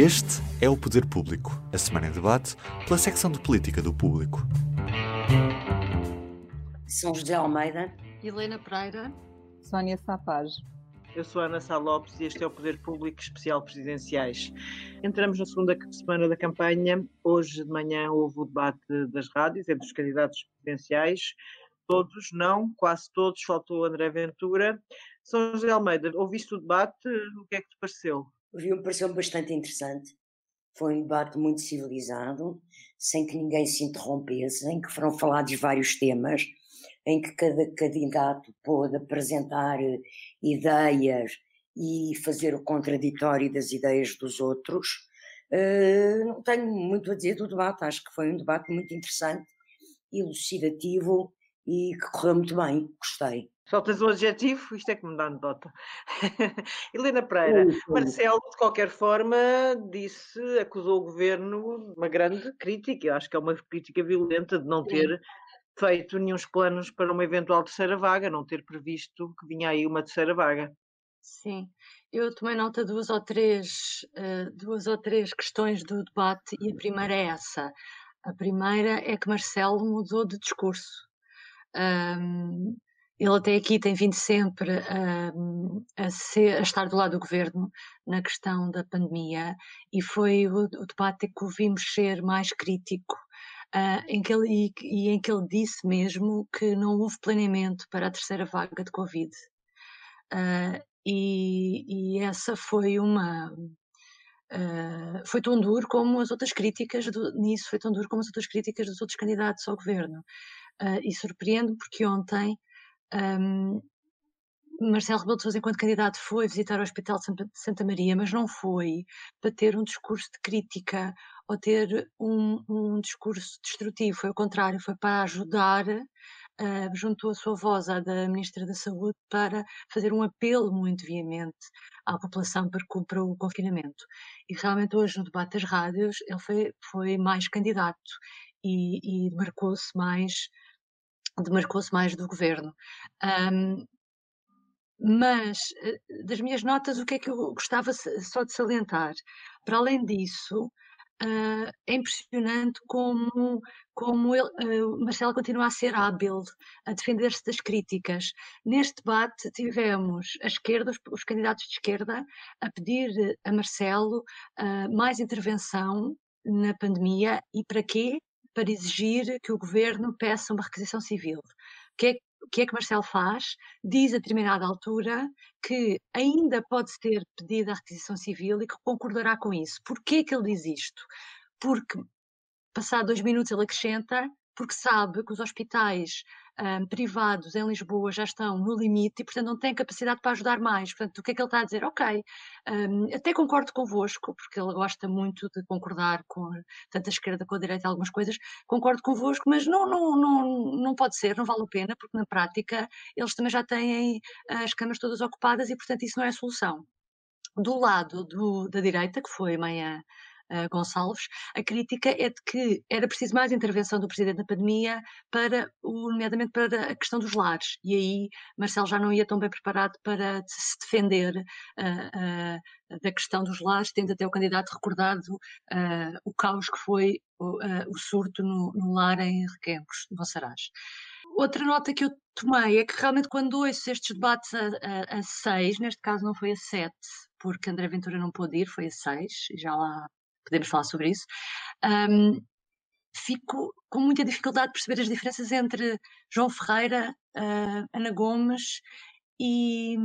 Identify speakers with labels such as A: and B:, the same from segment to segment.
A: Este é o Poder Público, a semana em debate pela secção de política do público.
B: São José Almeida,
C: Helena Pereira,
D: Sónia Sapage.
E: Eu sou Ana Sá Lopes e este é o Poder Público Especial Presidenciais. Entramos na segunda semana da campanha. Hoje de manhã houve o debate das rádios entre os candidatos presidenciais. Todos, não, quase todos, faltou André Ventura. São José Almeida, ouviste o debate? O que é que te pareceu?
B: Ouvi-me pareceu bastante interessante. Foi um debate muito civilizado, sem que ninguém se interrompesse, em que foram falados vários temas, em que cada candidato pôde apresentar eh, ideias e fazer o contraditório das ideias dos outros. Uh, não tenho muito a dizer do debate, acho que foi um debate muito interessante, elucidativo e que correu muito bem, gostei.
E: Faltas um adjetivo, isto é que me dá nota. Helena Pereira, Marcelo, de qualquer forma, disse, acusou o governo de uma grande crítica, eu acho que é uma crítica violenta de não ter feito nenhum planos para uma eventual terceira vaga, não ter previsto que vinha aí uma terceira vaga.
C: Sim, eu tomei nota de duas ou três, uh, duas ou três questões do debate e a primeira é essa. A primeira é que Marcelo mudou de discurso. Um, ele até aqui tem vindo sempre a, ser, a, estar do lado do governo na questão da pandemia e foi o, o debate que o vimos ser mais crítico uh, em que ele, e, e, em que ele disse mesmo que não houve planeamento para a terceira vaga de Covid. Uh, e, e, essa foi uma. Uh, foi tão duro como as outras críticas do, nisso, foi tão duro como as outras críticas dos outros candidatos ao governo. E surpreende porque ontem um, Marcelo Rebelo de Sousa, enquanto candidato, foi visitar o Hospital de Santa Maria, mas não foi para ter um discurso de crítica ou ter um, um discurso destrutivo, foi o contrário, foi para ajudar, uh, juntou a sua voz à da Ministra da Saúde para fazer um apelo muito veemente à população para cumprir o confinamento. E realmente hoje no debate das rádios ele foi, foi mais candidato e, e marcou-se mais demarcou-se mais do governo. Um, mas, eh, das minhas notas, o que é que eu gostava só de salientar? Para além disso, uh, é impressionante como, como ele, uh, Marcelo continua a ser hábil a defender-se das críticas. Neste debate tivemos a esquerda, os, os candidatos de esquerda, a pedir a Marcelo uh, mais intervenção na pandemia e para quê? Para exigir que o governo peça uma requisição civil. O que é, que, é que Marcelo faz? Diz a determinada altura que ainda pode ser pedida a requisição civil e que concordará com isso. Porquê que ele diz isto? Porque, passado dois minutos, ele acrescenta porque sabe que os hospitais um, privados em Lisboa já estão no limite e, portanto, não têm capacidade para ajudar mais. Portanto, o que é que ele está a dizer? Ok, um, até concordo convosco, porque ele gosta muito de concordar com tanto a esquerda como a direita em algumas coisas, concordo convosco, mas não, não, não, não pode ser, não vale a pena, porque na prática eles também já têm as camas todas ocupadas e, portanto, isso não é a solução. Do lado do, da direita, que foi amanhã uh, Gonçalves, a crítica é de que era preciso mais intervenção do Presidente na pandemia, para, nomeadamente para a questão dos lares. E aí Marcelo já não ia tão bem preparado para se defender uh, da questão dos lares, tendo até o candidato recordado o caos que foi o, surto no, no, lar em Requencos, de Monsaraz. Outra nota que eu tomei é que realmente quando ouço estes debates a, a, a seis, neste caso não foi a sete, porque André Ventura não pôde ir, foi a seis, já lá podemos falar sobre isso, um, fico com muita dificuldade de perceber as diferenças entre João Ferreira, uh, Ana Gomes e,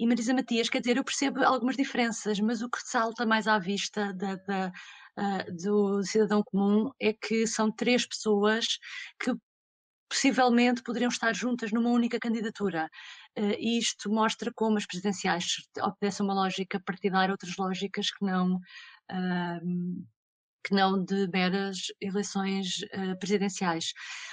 C: e, Marisa Matias. Quer dizer, eu percebo algumas diferenças, mas o que salta mais à vista da, da, uh, do cidadão comum é que são três pessoas que possivelmente poderiam estar juntas numa única candidatura. Uh, isto mostra como as presidenciais obedecem uma lógica partidária, outras lógicas que não um, que não de meras eleições uh, presidenciais.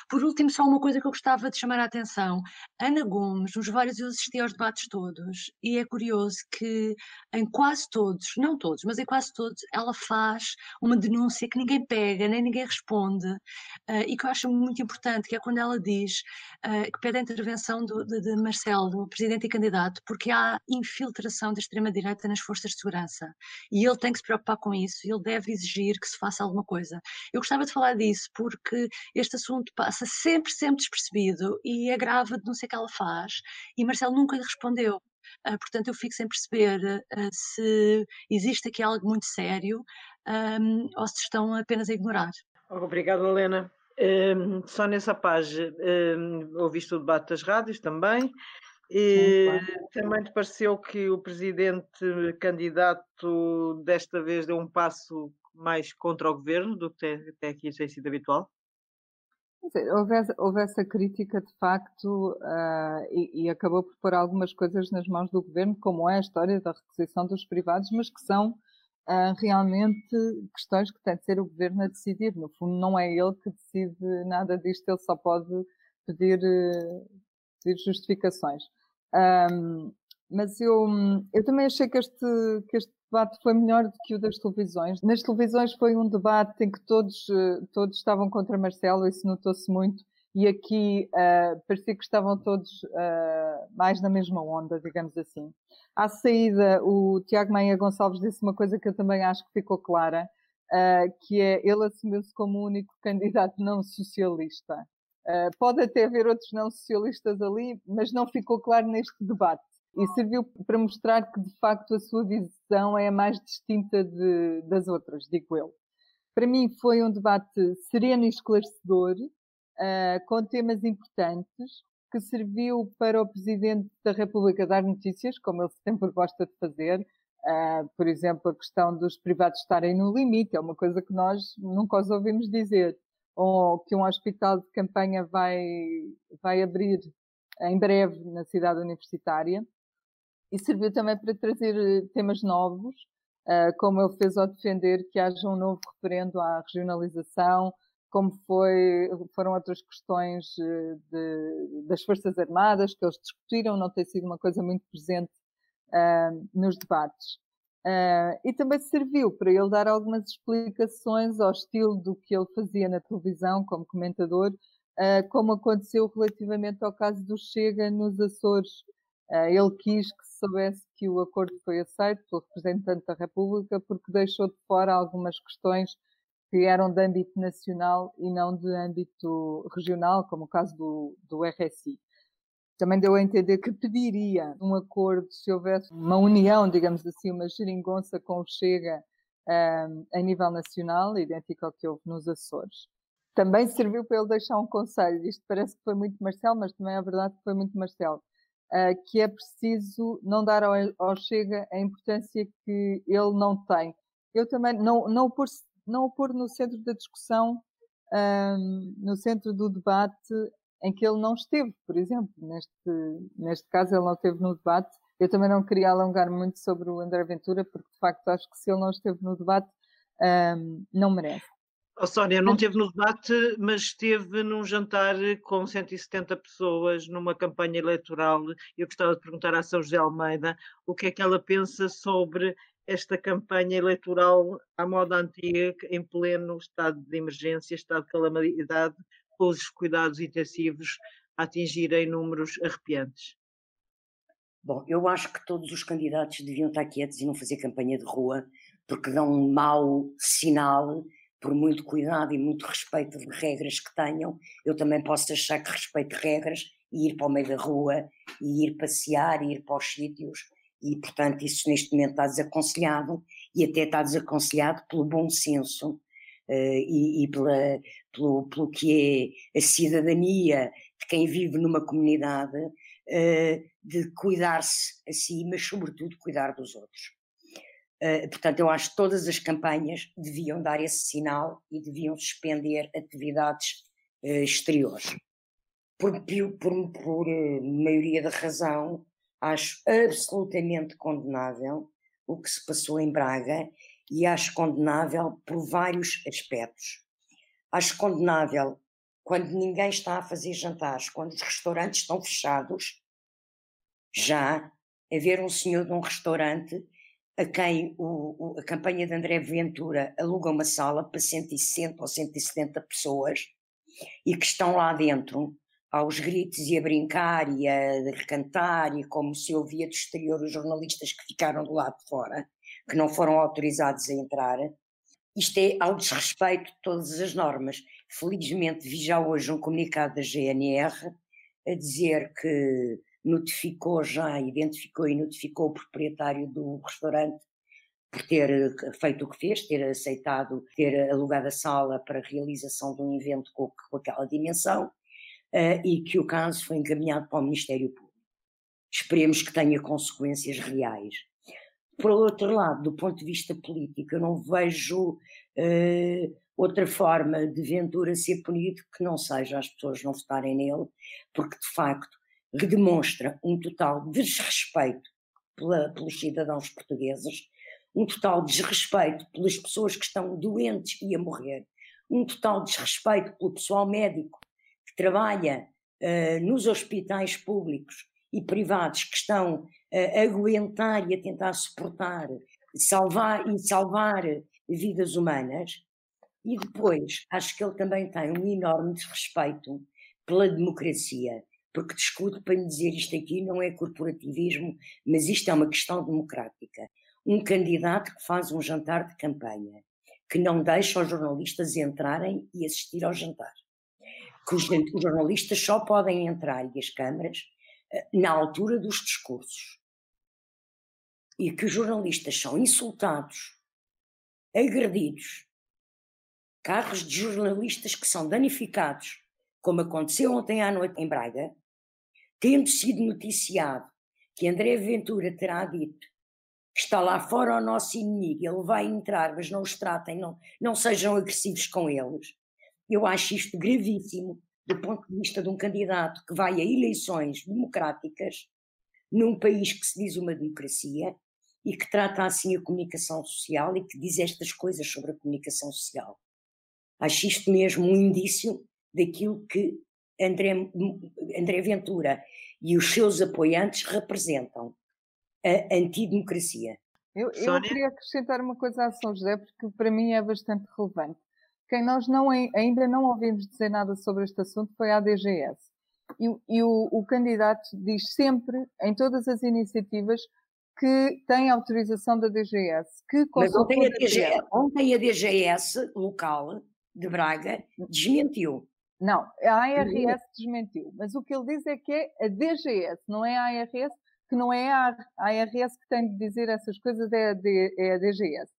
C: Por último, só uma coisa que eu gostava de chamar a atenção. Ana Gomes, nos vários, eu assisti aos debates todos, e é curioso que em quase todos, não todos, mas em quase todos, ela faz uma denúncia que ninguém pega, nem ninguém responde, uh, e que eu acho muito importante, que é quando ela diz uh, que pede a intervenção do, de, de Marcelo, presidente e candidato, porque há infiltração da extrema-direita nas forças de segurança. E ele tem que se preocupar com isso, ele deve exigir que se faça alguma coisa. Eu gostava de falar disso porque este assunto passa sempre, sempre despercebido e é grave a denúncia que ela faz e Marcelo nunca lhe respondeu. Uh, portanto, eu fico sem perceber uh, se existe aqui algo muito sério um, ou se estão apenas a ignorar.
E: Obrigada, Helena. Um, só nessa página, um, ouviste o debate das rádios também. E também te pareceu que o presidente candidato desta vez deu um passo mais contra o governo do que até aqui tem sido habitual?
D: Houve essa, houve essa crítica, de facto, uh, e, e, acabou por pôr algumas coisas nas mãos do governo, como é a história da requisição dos privados, mas que são uh, realmente questões que tem de ser o governo a decidir. No fundo, não é ele que decide nada disto, ele só pode pedir, uh, pedir justificações. Um, mas eu, eu também achei que este, que este debate foi melhor do que o das televisões. Nas televisões foi um debate em que todos, eh, todos estavam contra Marcelo, isso notou-se muito, e aqui uh, parecia que estavam todos uh, mais na mesma onda, digamos assim. À saída, o Tiago Maia Gonçalves disse uma coisa que eu também acho que ficou clara, uh, que é ele assumiu-se como o único candidato não socialista. pode até haver outros não socialistas ali, mas não ficou claro neste debate e serviu para mostrar que de facto a sua visão é a mais distinta de, das outras, digo eu. Para mim foi um debate sereno e esclarecedor, uh, com temas importantes, que serviu para o Presidente da República dar notícias, como ele sempre gosta de fazer. Uh, por exemplo, a questão dos privados estarem no limite, é uma coisa que nós nunca os ouvimos dizer. Ou que um hospital de campanha vai, vai abrir em breve na cidade universitária e serviu também para trazer eh, temas novos, uh, como ele fez ao defender que haja um novo referendo à regionalização, como foi, foram outras questões eh, de, das Forças Armadas que eles discutiram, não tem sido uma coisa muito presente uh, nos debates. Uh, e também serviu para ele dar algumas explicações ao estilo do que ele fazia na televisão como comentador, uh, como aconteceu relativamente ao caso do Chega nos Açores. Uh, ele quis que soubesse que o acordo foi aceito pelo representante da República, porque deixou de fora algumas questões que eram de âmbito nacional e não de âmbito regional, como o caso do, do RSI. Também deu a entender que pediria um acordo se houvesse uma união, digamos assim, uma geringonça com o Chega um, a nível nacional, idêntico ao que houve nos Açores. Também serviu para ele deixar um conselho. Isto parece que foi muito Marcelo, mas também é verdade que foi muito Marcelo uh, que é preciso não dar ao, ao, Chega a importância que ele não tem. Eu também não, não, o, pôr, não pôr no centro da discussão, um, no centro do debate em que ele não esteve, por exemplo. Neste, neste caso, ele não esteve no debate. Eu também não queria alongar muito sobre o André Ventura, porque de facto acho que se ele não esteve no debate, um, não merece.
E: Oh, Sónia, não esteve no debate, mas esteve num jantar com 170 pessoas numa campanha eleitoral. Eu gostava de perguntar à São José Almeida o que é que ela pensa sobre esta campanha eleitoral à moda antiga, em pleno estado de emergência, estado de calamidade, com os cuidados intensivos a atingirem números arrepiantes.
B: Bom, eu acho que todos os candidatos deviam estar quietos e não fazer campanha de rua, porque dão um mau sinal por muito cuidado e muito respeito de regras que tenham, eu também posso achar que respeito regras e ir para o meio da rua e ir passear e ir para os sítios e portanto isso neste momento está desaconselhado e até está desaconselhado pelo bom senso uh, e, e pela, pelo, pelo que é a cidadania de quem vive numa comunidade uh, de cuidar-se a si, mas sobretudo cuidar dos outros. Uh, portanto, eu acho que todas as campanhas deviam dar esse sinal e deviam suspender atividades uh, exteriores. Por, por, por uh, maioria da razão, acho absolutamente condenável o que se passou em Braga e acho condenável por vários aspectos. Acho condenável quando ninguém está a fazer jantares, quando os restaurantes estão fechados, já haver um senhor de um restaurante a quem o, o, a campanha de André Ventura aluga uma sala para 160 ou 170 pessoas e que estão lá dentro aos gritos e a brincar e a recantar e como se ouvia do exterior os jornalistas que ficaram do lado de fora, que não foram autorizados a entrar. Isto é ao desrespeito de todas as normas. Felizmente vi já hoje um comunicado da GNR a dizer que notificou já, identificou e notificou o proprietário do restaurante por ter feito o que fez, ter aceitado, ter alugado a sala para a realização de um evento com, com aquela dimensão uh, e que o caso foi encaminhado para o Ministério Público. Esperemos que tenha consequências reais. Por outro lado, do ponto de vista político, eu não vejo uh, outra forma de Ventura ser punido que não seja as pessoas não votarem nele, porque de facto demonstra um total desrespeito pela, pelos cidadãos portugueses, um total desrespeito pelas pessoas que estão doentes e a morrer, um total desrespeito pelo pessoal médico que trabalha uh, nos hospitais públicos e privados que estão a aguentar e a tentar suportar, salvar e salvar vidas humanas. E depois, acho que ele também tem um enorme desrespeito pela democracia porque discuto para lhe dizer isto aqui não é corporativismo, mas isto é uma questão democrática. Um candidato que faz um jantar de campanha, que não deixa os jornalistas entrarem e assistir ao jantar, que os, os jornalistas só podem entrar e as câmaras eh, na altura dos discursos, e que os jornalistas são insultados, agredidos, carros de jornalistas que são danificados, como aconteceu ontem à noite em Braga, tendo sido noticiado que André Ventura terá dito que está lá fora o nosso inimigo, ele vai entrar, mas não os tratem, não, não sejam agressivos com eles. Eu acho isto gravíssimo do ponto de vista de um candidato que vai a eleições democráticas num país que se diz uma democracia e que trata assim a comunicação social e que diz estas coisas sobre a comunicação social. Acho isto mesmo um indício daquilo que André, André Ventura e os seus apoiantes representam a antidemocracia.
D: Eu, eu queria acrescentar uma coisa a São José, porque para mim é bastante relevante. Quem nós não, ainda não ouvimos dizer nada sobre este assunto foi a DGS. E, e o, o, candidato diz sempre, em todas as iniciativas, que tem autorização da DGS. Que
B: Mas ontem a, DGS, ontem a DGS local de Braga desmentiu.
D: Não, a ARS desmentiu, mas o que ele diz é que é a DGS, não é a ARS, que não é a ARS que tem de dizer essas coisas, é a, D, é a DGS.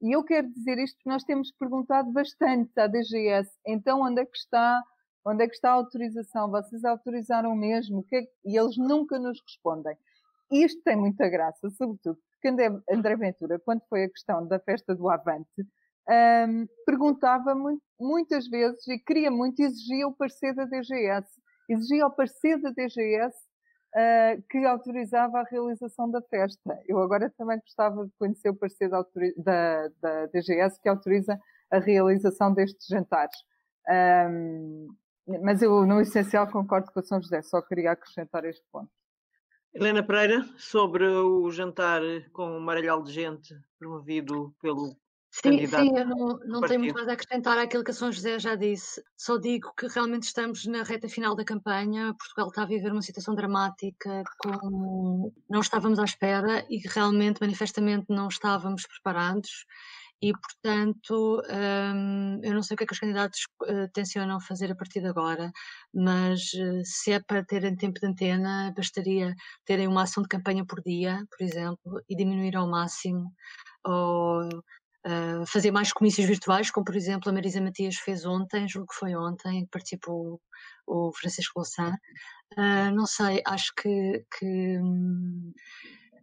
D: E eu quero dizer isto porque nós temos perguntado bastante à DGS, então onde é que está, onde é que está a autorização? Vocês autorizaram mesmo? É e eles nunca nos respondem. Isto tem muita graça, sobretudo porque André, André Ventura, quando foi a questão da festa do Avante, um, perguntava muitas vezes e queria muito, exigia o parecer da DGS. Exigia o parecer da DGS uh, ah, que autorizava a realização da festa. Eu agora também gostava de conhecer o parecer da, da, da DGS que autoriza a realização destes jantares. Um, mas eu, no essencial, concordo com a São José, só queria acrescentar este ponto.
E: Helena Pereira, sobre o jantar com o maralhal de gente promovido pelo
C: Sim, sim, eu não, não tenho muito mais a acrescentar àquilo que a São José já disse. Só digo que realmente estamos na reta final da campanha. Portugal está a viver uma situação dramática, como não estávamos à espera e realmente, manifestamente, não estávamos preparados. E, portanto, hum, eu não sei o que é que os candidatos uh, tencionam fazer a partir de agora, mas uh, se é para terem tempo de antena, bastaria terem uma ação de campanha por dia, por exemplo, e diminuir ao máximo. Ou, uh, fazer mais comícios virtuais, como por exemplo a Marisa Matias fez ontem, julgo que foi ontem, participou o Francisco Louçã. Uh, não sei, acho que, que hum,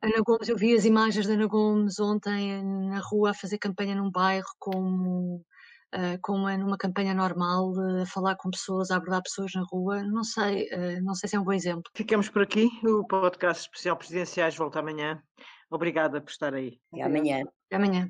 C: Ana Gomes, eu vi as imagens da Ana Gomes ontem na rua a fazer campanha num bairro como, uh, como é numa campanha normal, a falar com pessoas, a abordar pessoas na rua. Não sei, não sei se é um bom exemplo.
E: Ficamos por aqui. O podcast especial presidenciais volta amanhã. Obrigada por estar aí.
B: Até amanhã.
C: Até amanhã.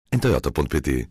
F: em toyota.pt